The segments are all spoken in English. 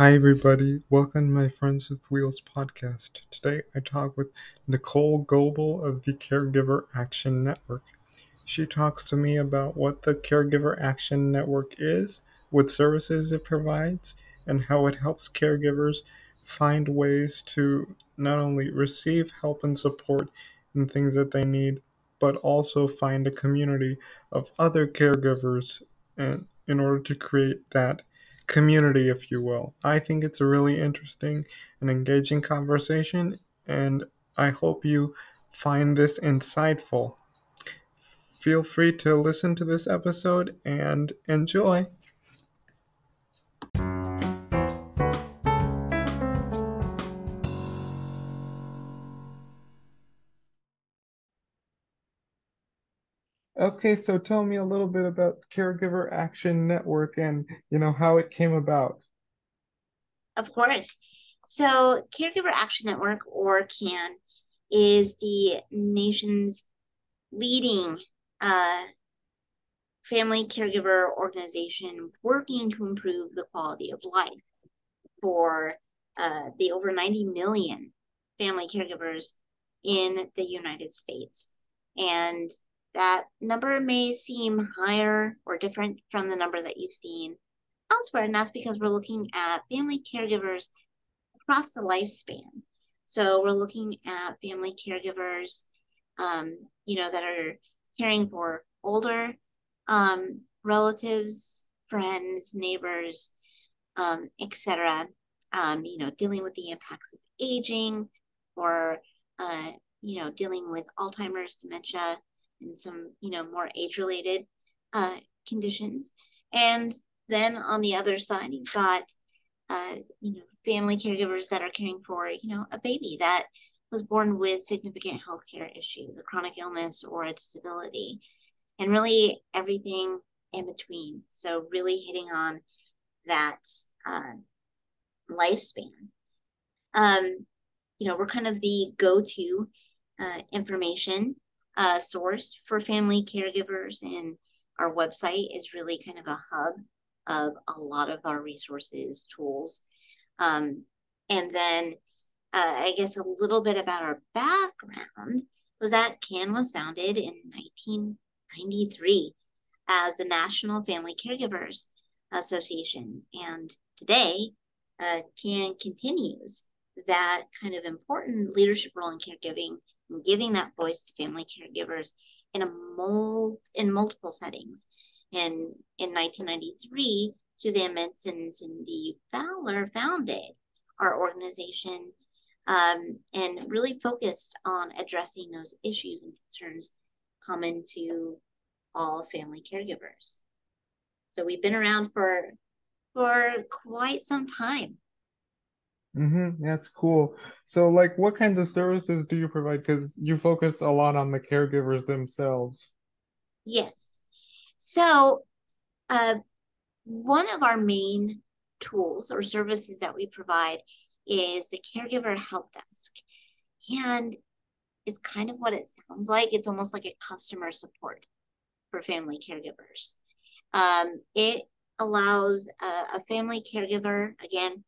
Hi, everybody. Welcome to my Friends with Wheels podcast. Today I talk with Nichole Goble of the Caregiver Action Network. She talks to me about what the Caregiver Action Network is, what services it provides, and how it helps caregivers find ways to not only receive help and support in things that they need, but also find a community of other caregivers and in order to create that community, if you will. I think it's a really interesting and engaging conversation, and I hope you find this insightful. Feel free to listen to this episode and enjoy. Okay, so tell me a little bit about Caregiver Action Network and, you know, how it came about. Of course. So, Caregiver Action Network, or CAN, is the nation's leading uh, family caregiver organization working to improve the quality of life for uh, the over 90 million family caregivers in the United States. And that number may seem higher or different from the number that you've seen elsewhere, and that's because we're looking at family caregivers across the lifespan. So we're looking at family caregivers, um, you know, that are caring for older um, relatives, friends, neighbors, um, etc. Um, you know, dealing with the impacts of aging, or uh, you know, dealing with Alzheimer's, dementia, and some, you know, more age-related uh, conditions. And then on the other side, you've got, uh, you know, family caregivers that are caring for, you know, a baby that was born with significant healthcare issues, a chronic illness or a disability, and really everything in between. So really hitting on that uh, lifespan. Um, you know, we're kind of the go-to uh, information uh, source for family caregivers, and our website is really kind of a hub of a lot of our resources, tools. Um, and then uh, I guess a little bit about our background was that CAN was founded in 1993 as the National Family Caregivers Association. And today, uh, CAN continues that kind of important leadership role in caregiving giving that voice to family caregivers in a mold in multiple settings. And in 1993, Suzanne Mintz and Cindy Fowler founded our organization um, and really focused on addressing those issues and concerns common to all family caregivers. So we've been around for for quite some time. Mm-hmm. That's cool. So, like, what kinds of services do you provide? Because you focus a lot on the caregivers themselves. Yes. So, uh, one of our main tools or services that we provide is the caregiver help desk. And it's kind of what it sounds like. It's almost like a customer support for family caregivers. Um, it allows a, a family caregiver, again,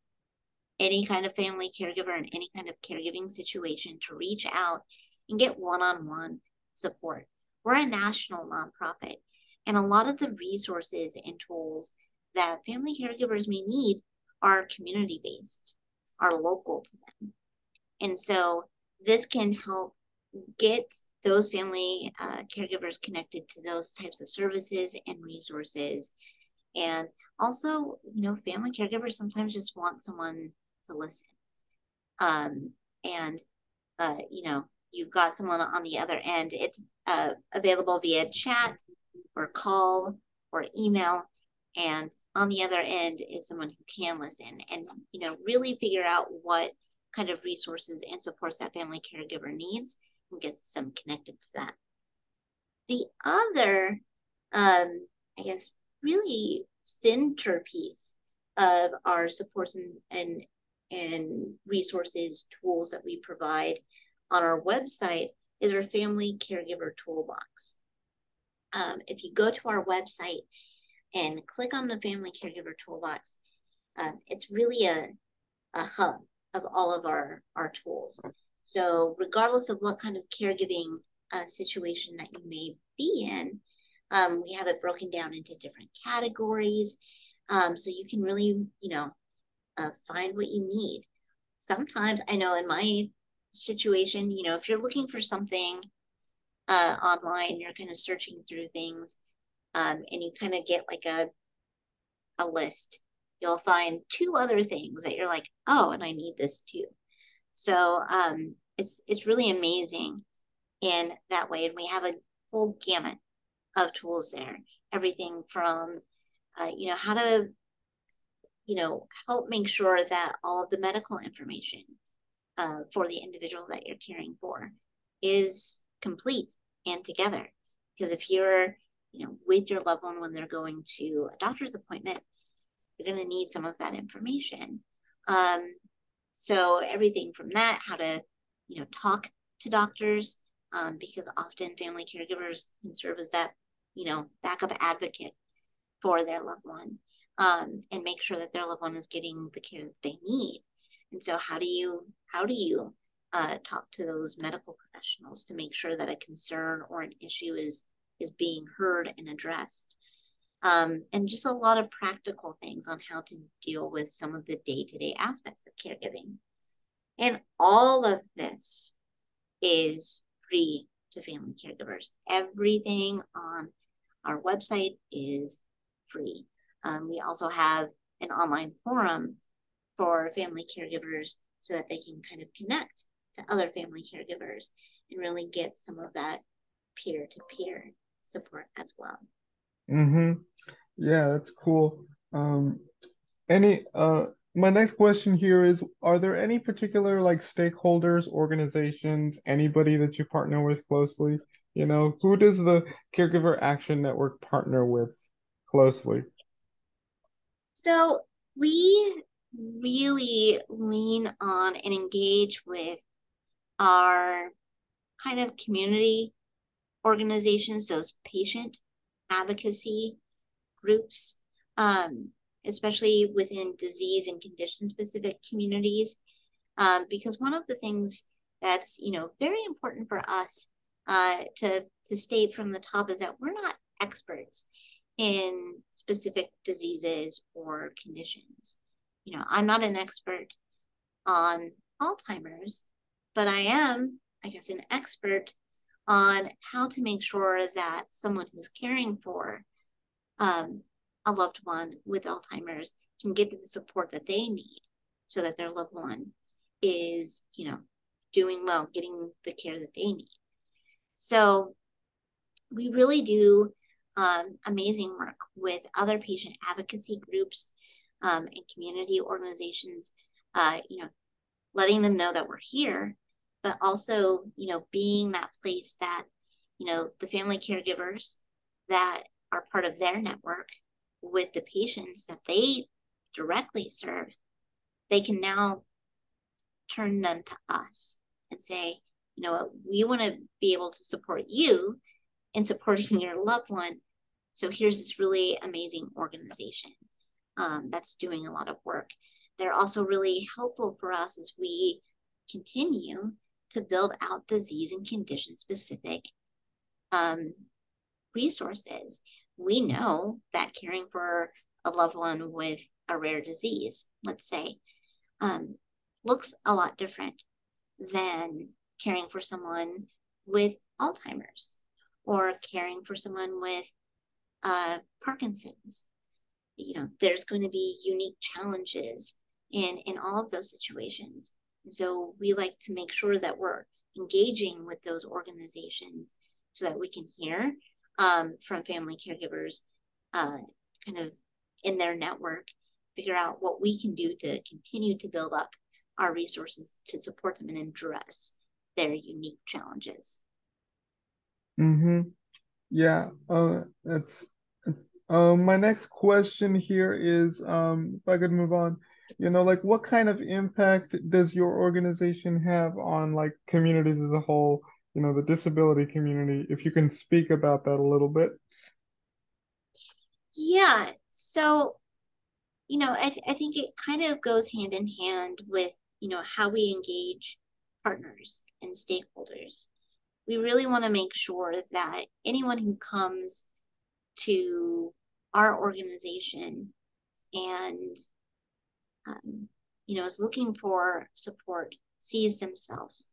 any kind of family caregiver in any kind of caregiving situation to reach out and get one on one support. We're a national nonprofit, and a lot of the resources and tools that family caregivers may need are community based, are local to them. And so this can help get those family uh, caregivers connected to those types of services and resources. And also, you know, family caregivers sometimes just want someone to listen. Um, and, uh, you know, you've got someone on the other end. It's uh, available via chat or call or email. And on the other end is someone who can listen and, you know, really figure out what kind of resources and supports that family caregiver needs and get them connected to that. The other, um, I guess, really centerpiece of our supports and, and and resources, tools that we provide on our website is our Family Caregiver Toolbox. Um, if you go to our website and click on the Family Caregiver Toolbox, Um, it's really a, a hub of all of our, our tools. So regardless of what kind of caregiving uh, situation that you may be in, um, we have it broken down into different categories. Um, so you can really, you know, uh, find what you need. Sometimes I know in my situation, you know, if you're looking for something uh, online, you're kind of searching through things, um, and you kind of get like a a list. You'll find two other things that you're like, oh, and I need this too. So um, it's it's really amazing in that way, and we have a whole gamut of tools there. Everything from uh, you know how to you know help make sure that all of the medical information uh, for the individual that you're caring for is complete and together. Because if you're, you know, with your loved one when they're going to a doctor's appointment, you're going to need some of that information. Um, so everything from that, how to, you know, talk to doctors, um, because often family caregivers can serve as that, you know, backup advocate for their loved one, um, and make sure that their loved one is getting the care that they need. And so how do you how do you uh, talk to those medical professionals to make sure that a concern or an issue is is being heard and addressed? Um, and just a lot of practical things on how to deal with some of the day-to-day aspects of caregiving. And all of this is free to family caregivers. Everything on our website is free. Um, we also have an online forum for family caregivers so that they can kind of connect to other family caregivers and really get some of that peer to peer support as well. Mm-hmm. Yeah, that's cool. Um, any uh my next question here is are there any particular like stakeholders, organizations, anybody that you partner with closely? You know, who does the Caregiver Action Network partner with closely? So we really lean on and engage with our kind of community organizations, those patient advocacy groups, um, especially within disease and condition specific communities. Um, because one of the things that's you know very important for us uh, to to state from the top is that we're not experts in specific diseases or conditions you know, I'm not an expert on Alzheimer's, but I am, I guess, an expert on how to make sure that someone who's caring for um, a loved one with Alzheimer's can get the support that they need so that their loved one is, you know, doing well, getting the care that they need. So we really do um, amazing work with other patient advocacy groups um, and community organizations, uh, you know, letting them know that we're here, but also, you know, being that place that, you know, the family caregivers that are part of their network with the patients that they directly serve, they can now turn them to us and say, you know, we want to be able to support you in supporting your loved one. So here's this really amazing organization um, that's doing a lot of work. They're also really helpful for us as we continue to build out disease and condition specific um, resources. We know that caring for a loved one with a rare disease, let's say, um, looks a lot different than caring for someone with Alzheimer's or caring for someone with uh, Parkinson's. You know there's going to be unique challenges in in all of those situations. And so we like to make sure that we're engaging with those organizations so that we can hear um, from family caregivers uh, kind of in their network figure out what we can do to continue to build up our resources to support them and address their unique challenges mm-hmm yeah uh, that's um, my next question here is, um, if I could move on, you know, like what kind of impact does your organization have on like communities as a whole, you know, the disability community, if you can speak about that a little bit. Yeah. So, you know, I, th- I think it kind of goes hand in hand with, you know, how we engage partners and stakeholders. We really want to make sure that anyone who comes to our organization and, um, you know, is looking for support sees themselves.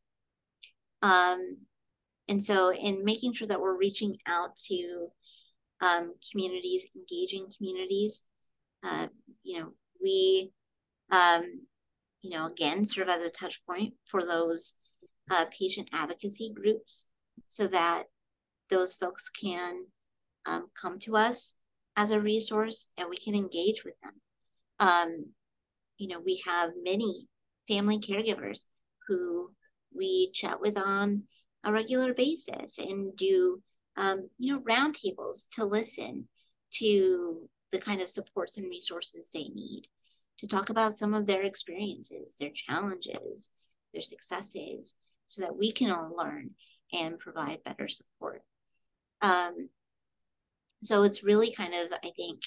Um, and so, in making sure that we're reaching out to um, communities, engaging communities, uh, you know, we, um, you know, again, serve as a touch point for those uh, patient advocacy groups so that those folks can um, come to us as a resource and we can engage with them. Um, you know, we have many family caregivers who we chat with on a regular basis and do, um, you know, roundtables to listen to the kind of supports and resources they need to talk about some of their experiences, their challenges, their successes, so that we can all learn and provide better support. Um, so it's really kind of, I think,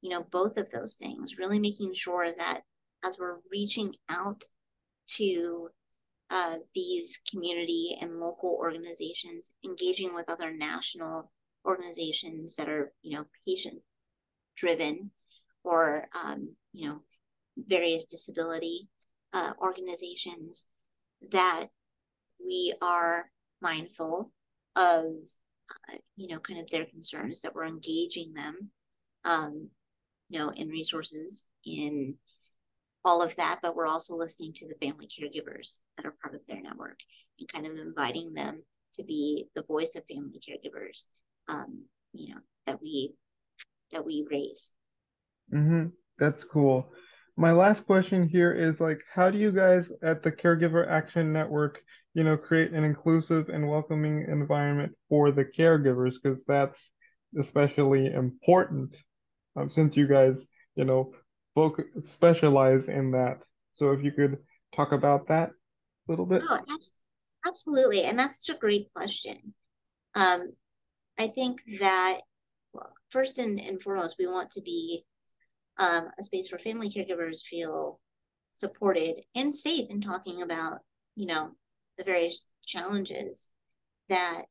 you know, both of those things, really making sure that as we're reaching out to uh, these community and local organizations, engaging with other national organizations that are, you know, patient driven or, um, you know, various disability uh, organizations, that we are mindful of uh, you know, kind of their concerns, that we're engaging them, um, you know, in resources, in all of that, but we're also listening to the family caregivers that are part of their network and kind of inviting them to be the voice of family caregivers, um, you know, that we that we raise. Mm-hmm. That's cool. My last question here is like, how do you guys at the Caregiver Action Network you know, create an inclusive and welcoming environment for the caregivers because that's especially important um, since you guys, you know, both specialize in that. So if you could talk about that a little bit. Oh, absolutely. And that's such a great question. Um, I think that well, first and, and foremost, we want to be um, a space where family caregivers feel supported and safe in talking about, you know, the various challenges that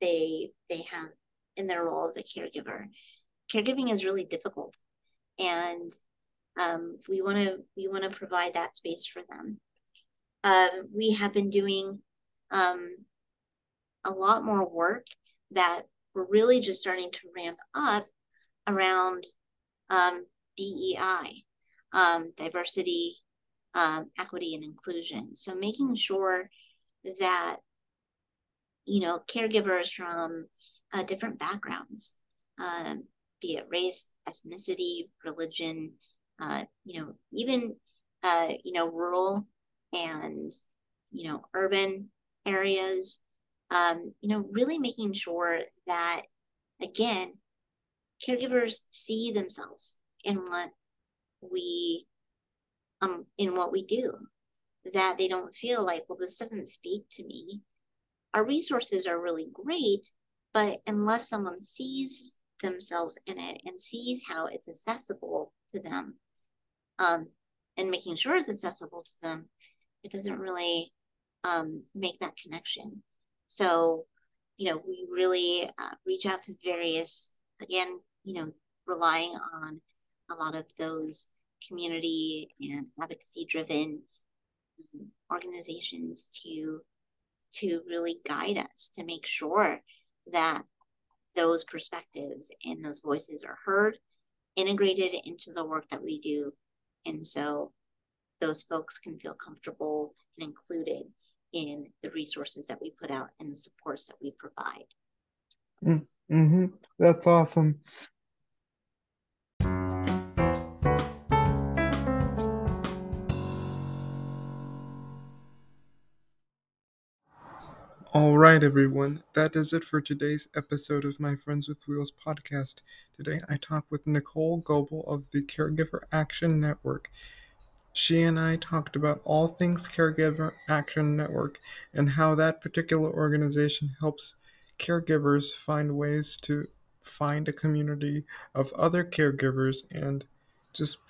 they they have in their role as a caregiver. Caregiving is really difficult, and um, we want to we want to provide that space for them. Uh, we have been doing um, a lot more work that we're really just starting to ramp up around um, DEI, um, diversity, um, equity, and inclusion. So making sure that you know caregivers from uh, different backgrounds um, be it race ethnicity religion uh, you know even uh, you know rural and you know urban areas um, you know really making sure that again caregivers see themselves in what we um in what we do that they don't feel like, well, this doesn't speak to me. Our resources are really great, but unless someone sees themselves in it and sees how it's accessible to them, um, and making sure it's accessible to them, it doesn't really um, make that connection. So, you know, we really uh, reach out to various, again, you know, relying on a lot of those community and advocacy driven organizations to to really guide us to make sure that those perspectives and those voices are heard integrated into the work that we do. And so those folks can feel comfortable and included in the resources that we put out and the supports that we provide. Mm-hmm. that's awesome All right, everyone. That is it for today's episode of my Friends with Wheels podcast. Today I talk with Nichole Goble of the Caregiver Action Network. She and I talked about all things Caregiver Action Network and how that particular organization helps caregivers find ways to find a community of other caregivers and just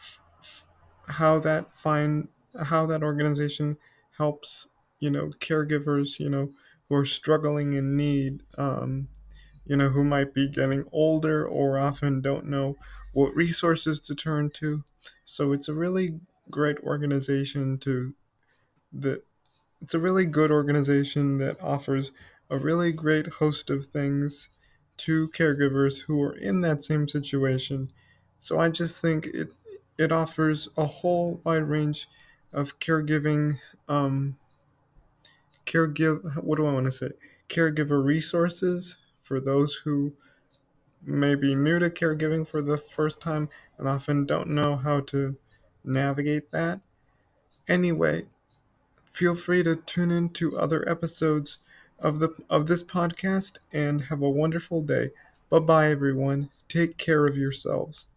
how that find how that organization helps you know caregivers you know who are struggling in need um, you know who might be getting older or often don't know what resources to turn to so it's a really great organization to that it's a really good organization that offers a really great host of things to caregivers who are in that same situation. So I just think it it offers a whole wide range of caregiving um caregive what do I want to say? Caregiver resources for those who may be new to caregiving for the first time and often don't know how to navigate that. Anyway, Feel free to tune in to other episodes of the of this podcast and have a wonderful day. Bye bye everyone. Take care of yourselves.